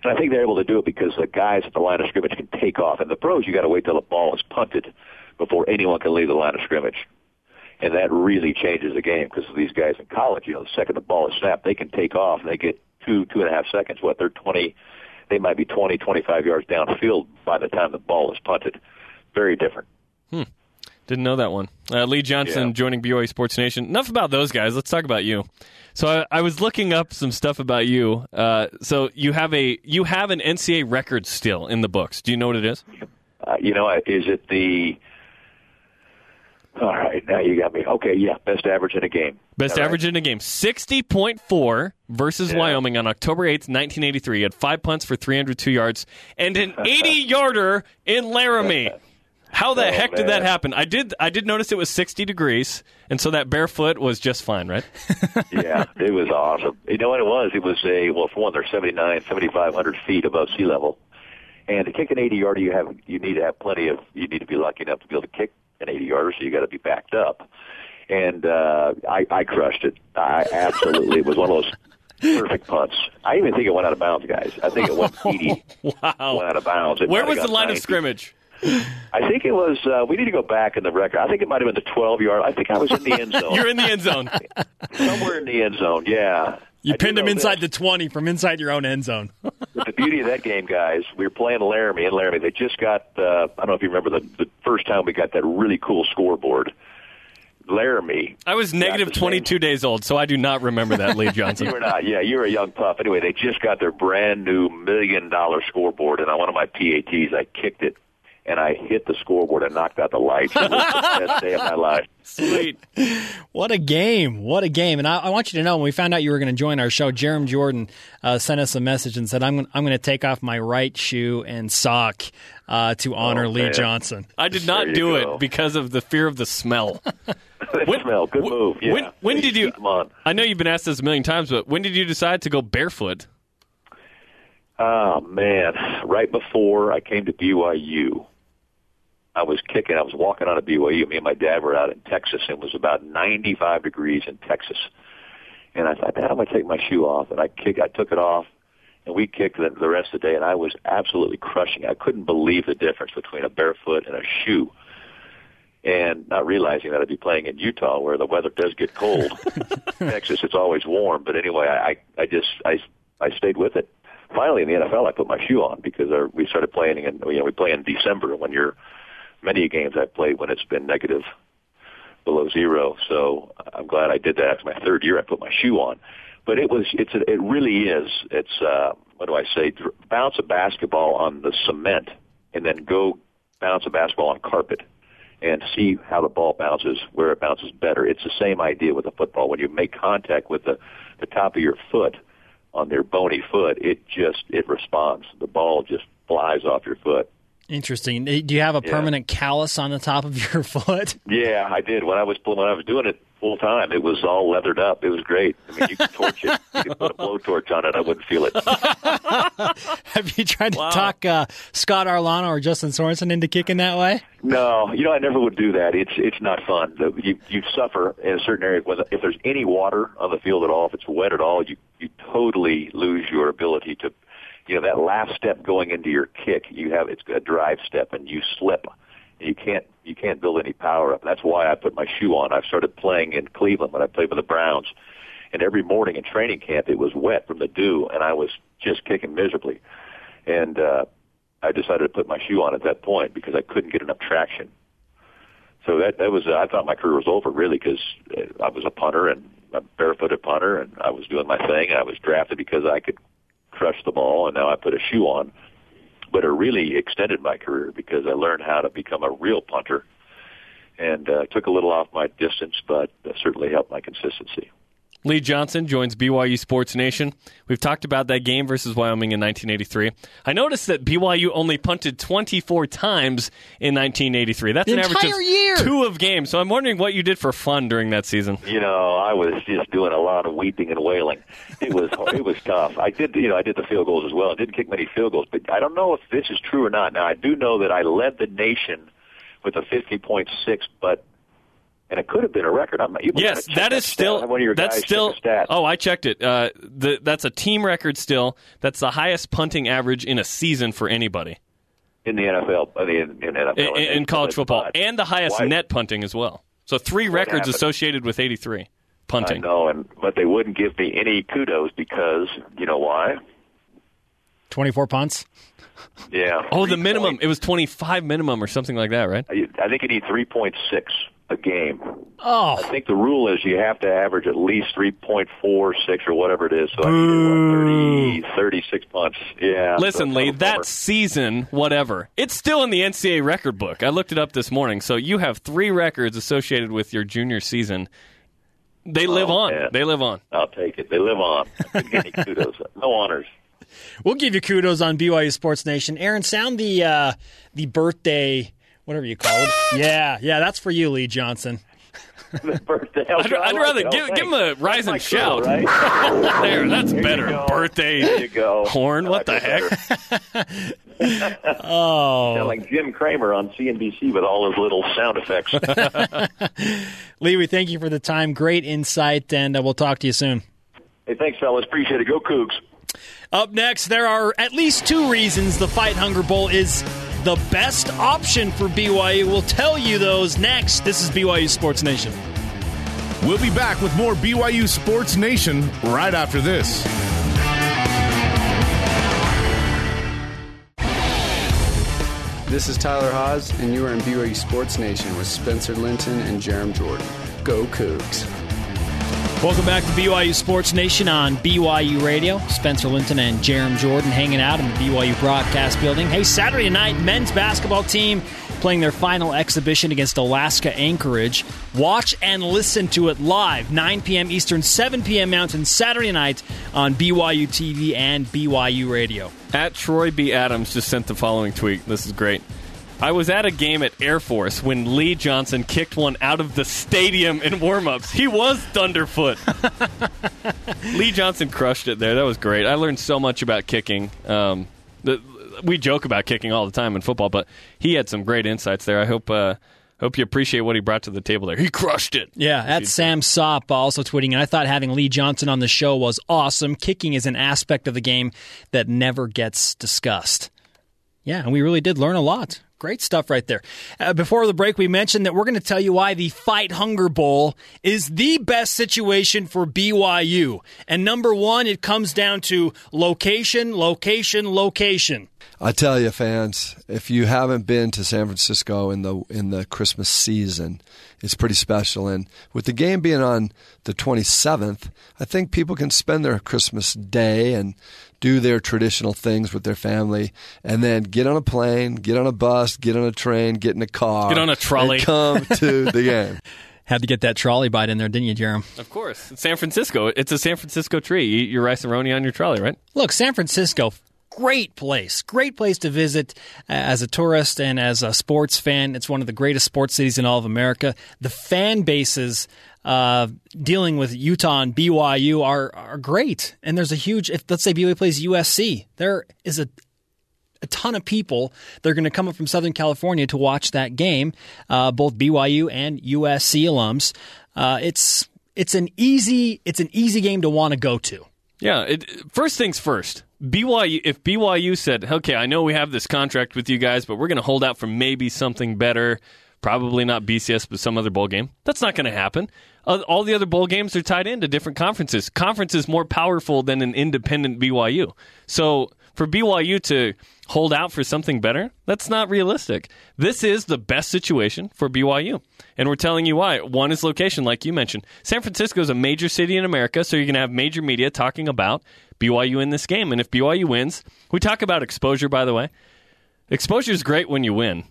and I think they're able to do it because the guys at the line of scrimmage can take off. And the pros, you got to wait till the ball is punted before anyone can leave the line of scrimmage, and that really changes the game because these guys in college, you know, the second the ball is snapped, they can take off and they get two two and a half seconds. What they're twenty, they might be twenty twenty five yards downfield by the time the ball is punted. Very different. Hmm.
Didn't know that one. Uh, Lee Johnson
Yeah.
joining BYU Sports Nation. Enough about those guys. Let's talk about you. So I, I was looking up some stuff about you. Uh, so you have a you have an NCAA record still in the books. Do you know what it is?
Uh, you know, is it the All right, now you got me. Okay, yeah, best average in a game.
Best
All right.
average in a game 60.4 versus
Yeah.
Wyoming on October 8th, 1983. He had five punts for 302 yards and an 80 yarder in Laramie. How the
Oh,
heck did that happen? I did I did notice it was 60 degrees, and so that barefoot was just fine, right?
yeah, it was awesome. You know what it was? It was a well, for one, they're 79, 7,500 feet above sea level, and to kick an 80 yarder, you have you need to have plenty of you need to be lucky enough to be able to kick an 80 yarder, so you got to be backed up. And uh, I, I crushed it. I absolutely it was one of those perfect punts. I even think it went out of bounds, guys. I think it went 80
Wow.
went out of bounds. It
Where was the line of scrimmage?
I think it was. Uh, we need to go back in the record. I think it might have been the 12 yard. I think I was in the end zone.
You're in the end zone.
somewhere in the end zone. Yeah.
You
I
pinned him inside
this.
the 20 from inside your own end zone.
But the beauty of that game, guys, we were playing Laramie and Laramie. They just got. Uh, I don't know if you remember the the first time we got that really cool scoreboard. Laramie.
I was negative
the same-
22 days old, so I do not remember that, Lee Johnson.
You were not. Yeah, you were a young pup. Anyway, they just got their brand new million dollar scoreboard, and on one of my PATs, I kicked it. And I hit the scoreboard and knocked out the lights. It was the best day of my life.
Sweet.
What a game! What a game! And I, I want you to know when we found out you were going to join our show, Jarom Jordan uh, sent us a message and said, "I'm gonna, I'm going to take off my right shoe and sock uh, to honor Lee
Oh, man.
Johnson."
I did not do
go.
it because of the fear of the smell.
That
When-
smell. Good
when-
move. Yeah.
when- when did you-
Keep 'em on.
I know you've been asked this a million times, but when did you decide to go barefoot?
Oh man! Right before I came to BYU, I was kicking. I was walking out of BYU. Me and my dad were out in Texas. and It was about 95 degrees in Texas, and I thought, "Dad, I'm gonna take my shoe off." And I kick. I took it off, and we kicked the, the rest of the day. And I was absolutely crushing. I couldn't believe the difference between a barefoot and a shoe. And not realizing that I'd be playing in Utah, where the weather does get cold. Texas, it's always warm. But anyway, I, I just I, I stayed with it. Finally, in the NFL, I put my shoe on because our, we started playing in you know we play in December when you're many games I've played when it's been negative below zero. So I'm glad I did that. After my third year, I put my shoe on. But it was it's a, it really is it's uh, what do I say? Bounce a basketball on the cement and then go bounce a basketball on carpet and see how the ball bounces, where it bounces better. It's the same idea with a football. When you make contact with the, the top of your foot on their bony foot, it just it responds. The ball just flies off your foot.
Interesting. Do you have a
Yeah.
permanent callus on the top of your foot?
Yeah, I did. When I was when I was doing it full time, it was all leathered up. It was great. I mean, you could torch it. You could put a blowtorch on it. I wouldn't feel it.
Have you tried to
Wow.
talk uh, Scott Arellano or Justin Sorensen into kicking that way?
No, you know, I never would do that. It's it's not fun. You you suffer in a certain area. When if there's any water on the field at all, if it's wet at all, you you totally lose your ability to, you know, that last step going into your kick. You have it's a drive step, and you slip. And You can't you can't build any power up. That's why I put my shoe on. I started playing in Cleveland when I played with the Browns, and every morning in training camp it was wet from the dew, and I was just kicking miserably. And uh, I decided to put my shoe on at that point because I couldn't get enough traction. So that that was uh, I thought my career was over really because I was a punter and a barefooted punter and I was doing my thing and I was drafted because I could crush the ball and now I put a shoe on. But it really extended my career because I learned how to become a real punter and uh, took a little off my distance, but uh, certainly helped my consistency.
Lee Johnson joins BYU Sports Nation. We've talked about that game versus Wyoming in 1983. I noticed that BYU only punted 24 times in 1983. That's
The
an average
entire
of
year!
two of games. So I'm wondering what you did for fun during that season.
you know, I was just doing a lot of weeping and wailing. It was it was tough. I did you know I did the field goals as well. I didn't kick many field goals, but I don't know if this is true or not. Now I do know that I led the nation with a fifty point six, but and it could have been a record. I'm not.
Yes, that is still
one of your
that's
guys
still.
stat.
Oh, I checked it. Uh, the, that's a team record still. That's the highest punting average in a season for anybody
in the NFL, I mean, in, in NFL,
in, in college football, and the highest
why-
net punting as well. So three
What
records
happened?
associated with 83
I
punting.
know, and but they wouldn't give me any kudos because you know why?
24 punts.
Yeah.
Oh, the minimum.
point-
It was 25 minimum or something like that, right?
I think you need 3.6 a game.
Oh,
I think the rule is you have to average at least 3.46 or whatever it is. So I needed, 30, 36 punts. Yeah.
Listen,
so
Lee,
it's a bummer.
that season, whatever, it's still in the NCAA record book. I looked it up this morning. So you have three records associated with your junior season. They live
Oh,
on.
man.
They live on.
I'll take it. They live on. I couldn't any kudos. No honors.
We'll give you kudos on BYU Sports Nation. Aaron, sound the uh, the birthday, whatever you call it. Yeah, yeah, that's for you, Lee Johnson.
Birthday.
I'd, I'd rather give, give him a rise and shout.
Right?
There, that's better.
go.
Birthday
There you go.
horn. What the heck?
better.
Oh,
Sound like Jim Cramer on CNBC with all his little sound effects.
Lee, we thank you for the time. Great insight, and uh, we'll talk to you soon.
hey, thanks, fellas. Appreciate it. Go Cougs.
Up next, there are at least two reasons the Fight Hunger Bowl is the best option for BYU. We'll tell you those next. This is BYU Sports Nation.
We'll be back with more BYU Sports Nation right after this.
This is Tyler Haas, and you are in BYU Sports Nation with Spencer Linton and Jarom Jordan. Go Cougs.
Welcome back to BYU Sports Nation on BYU Radio. Spencer Linton and Jarom Jordan hanging out in the BYU broadcast building. Hey, Saturday night, men's basketball team playing their final exhibition against Alaska Anchorage. Watch and listen to it live, 9 p.m. Eastern, 7 p.m. Mountain, Saturday night on BYU TV and BYU Radio.
At Troy B. Adams just sent the following tweet. This is great. I was at a game at Air Force when Lee Johnson kicked one out of the stadium in warm-ups. He was Thunderfoot. Lee Johnson crushed it there. That was great. I learned so much about kicking. Um, the, we joke about kicking all the time in football, but he had some great insights there. I hope uh, hope you appreciate what he brought to the table there. He crushed it.
Yeah, at Sam Sop also tweeting, and I thought having Lee Johnson on the show was awesome. Kicking is an aspect of the game that never gets discussed. Yeah, and we really did learn a lot. Great stuff right there. Uh, before the break, we mentioned that we're going to tell you why the Fight Hunger Bowl is the best situation for BYU. And number one, it comes down to location, location, location.
I tell you, fans, if you haven't been to San Francisco in the in the Christmas season, it's pretty special. And with the game being on the 27th, I think people can spend their Christmas day and do their traditional things with their family, and then get on a plane, get on a bus, get on a train, get in a car,
Get on a trolley.
and come to the game.
Had to get that trolley bite in there, didn't you, Jarom?
Of course. It's San Francisco. It's a San Francisco tree. You eat your Rice-A-Roni on your trolley, right?
Look, San Francisco, great place. Great place to visit uh, as a tourist and as a sports fan. It's one of the greatest sports cities in all of America. The fan bases uh, dealing with Utah and BYU are, are great. And there's a huge, if let's say BYU plays USC, there is a a ton of people. They're going to come up from Southern California to watch that game, uh, both BYU and USC alums. Uh, it's it's an easy it's an easy game to want to go to.
Yeah. It, first things first. BYU. If BYU said, "Okay, I know we have this contract with you guys, but we're going to hold out for maybe something better." Probably not BCS, but some other bowl game. That's not going to happen. Uh, All the other bowl games are tied into different conferences. Conference is more powerful than an independent BYU. So for BYU to hold out for something better, that's not realistic. This is the best situation for BYU. And we're telling you why. One is location, like you mentioned. San Francisco is a major city in America, so you're going to have major media talking about BYU in this game. And if BYU wins, we talk about exposure, by the way. Exposure is great when you win.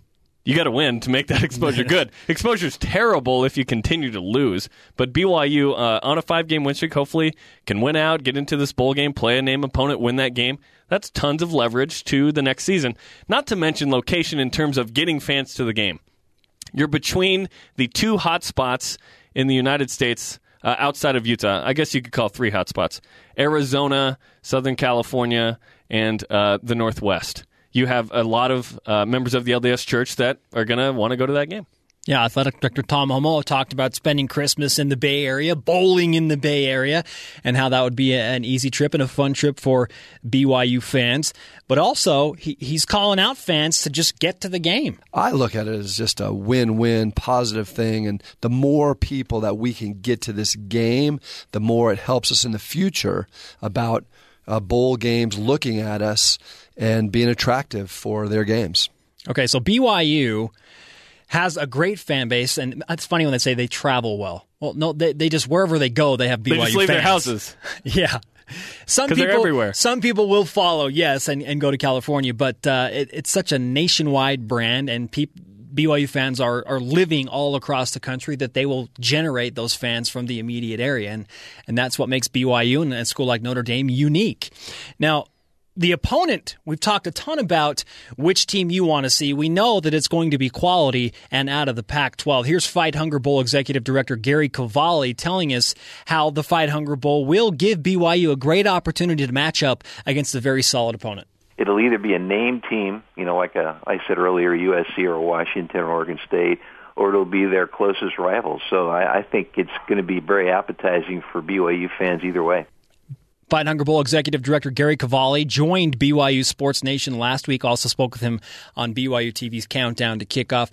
You got to win to make that exposure good. Exposure is terrible if you continue to lose. But BYU uh, on a five game win streak, hopefully can win out, get into this bowl game, play a name opponent, win that game. That's tons of leverage to the next season. Not to mention location in terms of getting fans to the game. You're between the two hot spots in the United States uh, outside of Utah. I guess you could call three hot spots Arizona, Southern California, and uh, the Northwest. You have a lot of uh, members of the LDS Church that are going to want to go to that game.
Yeah, athletic director Tom Holmoe talked about spending Christmas in the Bay Area, bowling in the Bay Area, and how that would be an easy trip and a fun trip for BYU fans. But also, he, he's calling out fans to just get to the game.
I look at it as just a win-win, positive thing, and the more people that we can get to this game, the more it helps us in the future about uh, bowl games looking at us and being attractive for their games.
Okay, so BYU has a great fan base, and it's funny when they say they travel well. Well, no, they, they just wherever they go, they have BYU
They just leave
fans.
their houses.
Yeah. Some
'Cause they're
people,
everywhere.
some people will follow, yes, and, and go to California, but uh, it, it's such a nationwide brand, and peop, BYU fans are are living all across the country that they will generate those fans from the immediate area, and and that's what makes BYU and a school like Notre Dame unique. Now, the opponent, we've talked a ton about which team you want to see. We know that it's going to be quality and out of the Pac 12. Here's Fight Hunger Bowl Executive Director Gary Cavalli telling us how the Fight Hunger Bowl will give BYU a great opportunity to match up against a very solid opponent.
It'll either be a named team, you know, like a, I said earlier, USC or Washington or Oregon State, or it'll be their closest rivals. So I, I think it's going to be very appetizing for BYU fans either way.
Fight Hunger Bowl Executive Director Gary Cavalli joined BYU Sports Nation last week. Also spoke with him on BYU TV's Countdown to Kickoff.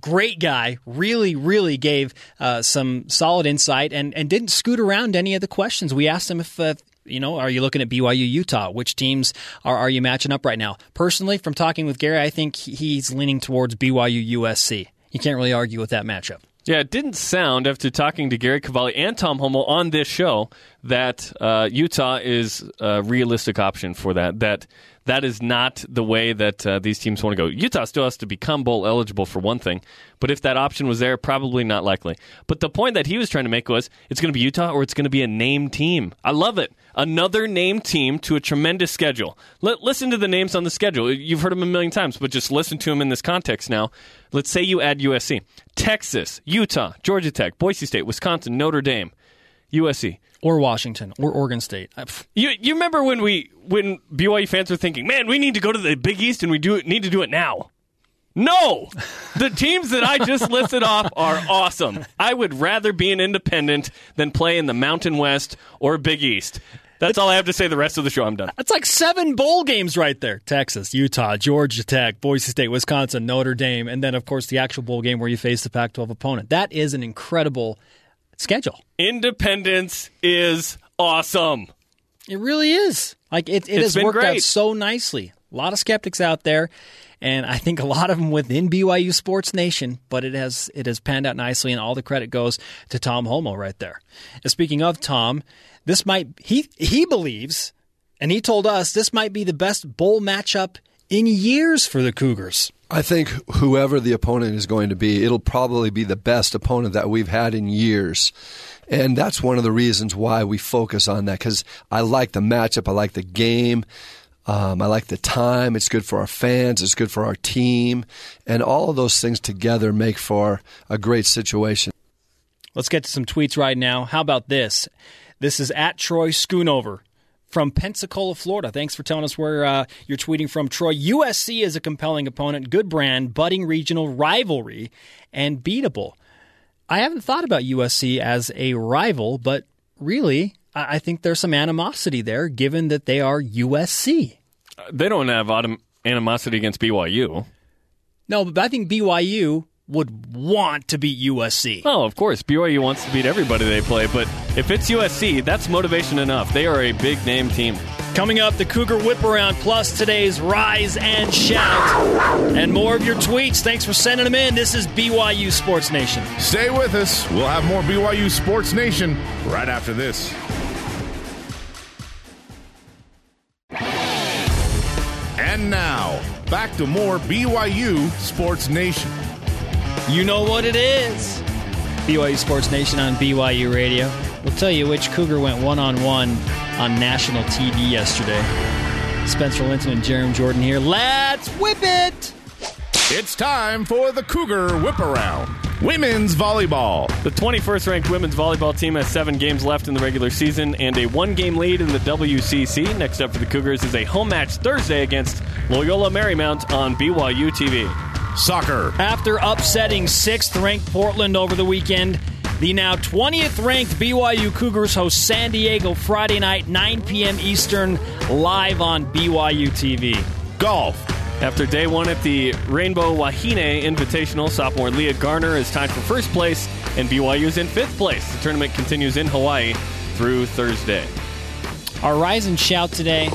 Great guy, really, really gave uh, some solid insight and, and didn't scoot around any of the questions. We asked him if, uh, you know, are you looking at BYU Utah? Which teams are, are you matching up right now? Personally, from talking with Gary, I think he's leaning towards BYU USC. You can't really argue with that matchup.
Yeah, it didn't sound after talking to Gary Cavalli and Tom Holmoe on this show that uh, Utah is a realistic option for that. That that is not the way that uh, these teams want to go. Utah still has to become bowl eligible for one thing, but if that option was there, probably not likely. But the point that he was trying to make was it's going to be Utah or it's going to be a named team. I love it. Another named team to a tremendous schedule. Let, listen to the names on the schedule. You've heard them a million times, but just listen to them in this context now. Let's say you add USC, Texas, Utah, Georgia Tech, Boise State, Wisconsin, Notre Dame, USC.
Or Washington or Oregon State.
You you remember when we when BYU fans were thinking, man, we need to go to the Big East and we do need to do it now. No, the teams that I just listed off are awesome. I would rather be an independent than play in the Mountain West or Big East. That's all I have to say. The rest of the show, I'm done.
That's like seven bowl games right there. Texas, Utah, Georgia Tech, Boise State, Wisconsin, Notre Dame, and then, of course, the actual bowl game where you face the Pac 12 opponent. That is an incredible schedule.
Independence is awesome.
It really is. Like, it, it
It's
has worked out so nicely. A lot of skeptics out there, and I think a lot of them within BYU Sports Nation, but it has it has panned out nicely, and all the credit goes to Tom Holmoe right there. And speaking of Tom, this might he he believes, and he told us this might be the best bowl matchup in years for the Cougars.
I think whoever the opponent is going to be, it'll probably be the best opponent that we've had in years. And that's one of the reasons why we focus on that because I like the matchup, I like the game. Um, I like the time. It's good for our fans. It's good for our team. And all of those things together make for a great situation.
Let's get to some tweets right now. How about this? This is at Troy Schoonover from Pensacola, Florida. Thanks for telling us where uh, you're tweeting from, Troy. USC is a compelling opponent, good brand, budding regional rivalry, and beatable. I haven't thought about USC as a rival, but really, I I think there's some animosity there, given that they are USC.
They don't have autom- animosity against BYU.
No, but I think BYU would want to beat USC.
Oh, of course. BYU wants to beat everybody they play, but if it's USC, that's motivation enough. They are a big name team.
Coming up, the Cougar Whip Around, plus today's Rise and Shout. And more of your tweets. Thanks for sending them in. This is BYU Sports Nation.
Stay with us. We'll have more BYU Sports Nation right after this. And now, back to more BYU Sports Nation.
You know what it is. BYU Sports Nation on BYU Radio. We'll tell you which Cougar went one on one on national TV yesterday. Spencer Linton and Jeremy Jordan here. Let's whip it!
It's time for the Cougar Whip Around. Women's volleyball.
The 21st ranked women's volleyball team has seven games left in the regular season and a one game lead in the WCC. Next up for the Cougars is a home match Thursday against Loyola Marymount on BYU TV.
Soccer.
After upsetting sixth ranked Portland over the weekend, the now 20th ranked BYU Cougars host San Diego Friday night, 9 p.m. Eastern, live on BYU TV.
Golf.
After day one at the Rainbow Wahine Invitational, sophomore Leah Garner is tied for first place, and BYU is in fifth place. The tournament continues in Hawaii through Thursday.
Our rise and shout today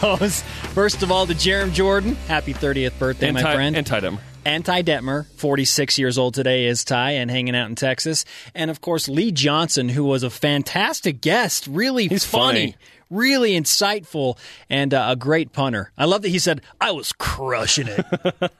goes first of all to Jarom Jordan. Happy 30th birthday,
and
my friend.
And Ty Detmer.
And Ty Detmer, 46 years old today, is Ty and hanging out in Texas. And of course, Lee Johnson, who was a fantastic guest, really
He's
funny,
funny.
Really insightful, and uh, a great punter. I love that he said, I was crushing it.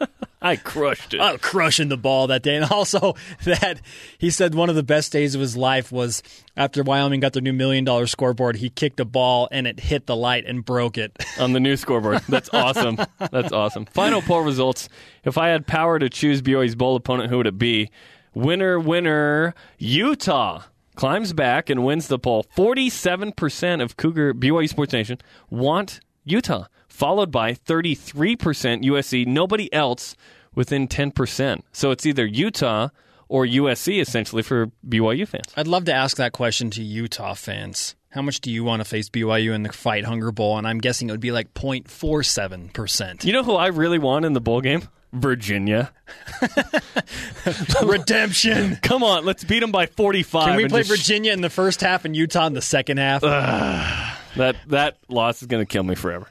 I crushed it.
I was crushing the ball that day. And also that he said one of the best days of his life was after Wyoming got their new million dollar scoreboard, he kicked a ball and it hit the light and broke it.
on the new scoreboard. That's awesome. That's awesome. Final poll results. If I had power to choose BYU's bowl opponent, who would it be? Winner, winner, Utah climbs back and wins the poll. 47% of Cougar BYU Sports Nation want Utah, followed by 33% USC. Nobody else within 10%. So it's either Utah or USC essentially for BYU fans.
I'd love to ask that question to Utah fans. How much do you want to face BYU in the Fight Hunger Bowl? And I'm guessing it would be like 0.47%.
You know who I really want in the bowl game? Virginia.
Redemption.
Come on, let's beat them by 45.
Can we
and
play
just-
Virginia in the first half and Utah in the second half?
That that loss is going to kill me forever.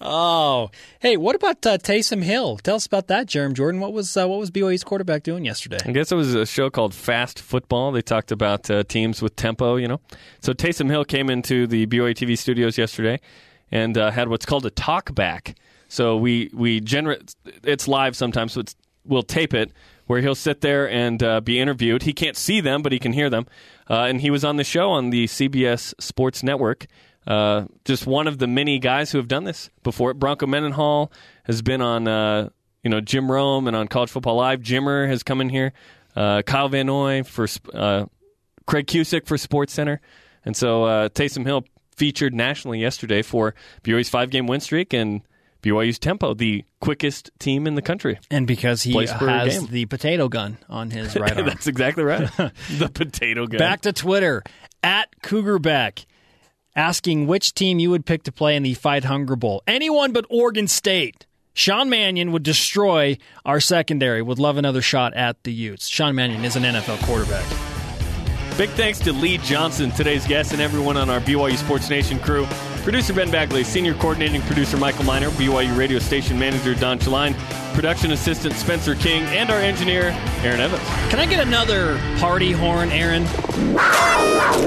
oh, hey, what about uh, Taysom Hill? Tell us about that, Jarom Jordan. What was uh, what was BYU's quarterback doing yesterday?
I guess it was a show called Fast Football. They talked about uh, teams with tempo, you know. So Taysom Hill came into the BYU TV studios yesterday and uh, had what's called a talk back. So we we generate it's live sometimes, so we'll tape it where he'll sit there and uh, be interviewed. He can't see them, but he can hear them. Uh, and he was on the show on the CBS Sports Network. Uh, just one of the many guys who have done this before. Bronco Mendenhall has been on, uh, you know, Jim Rome and on College Football Live. Jimmer has come in here. Uh, Kyle Van Noy for uh, Craig Cusick for Sports Center, and so Taysom Hill featured nationally yesterday for BYU's five-game win streak and BYU's tempo, the quickest team in the country.
And because he has the potato gun on his right arm.
That's exactly right. the potato gun.
Back to Twitter at Cougarback, asking which team you would pick to play in the Fight Hunger Bowl. Anyone but Oregon State. Sean Mannion would destroy our secondary. Would love another shot at the Utes. Sean Mannion is an NFL quarterback.
Big thanks to Lee Johnson, today's guest, and everyone on our BYU Sports Nation crew. Producer Ben Bagley, senior coordinating producer Michael Miner, BYU radio station manager Don Chaline, production assistant Spencer King, and our engineer Aaron Evans.
Can I get another party horn, Aaron?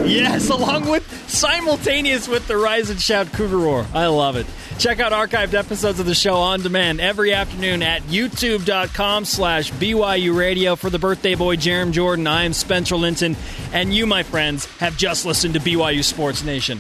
Yes, along with simultaneous with the Rise and Shout Cougar Roar. I love it. Check out archived episodes of the show on demand every afternoon at youtube.com slash BYU Radio. For the birthday boy, Jarom Jordan, I am Spencer Linton, and you, my friends, have just listened to BYU Sports Nation.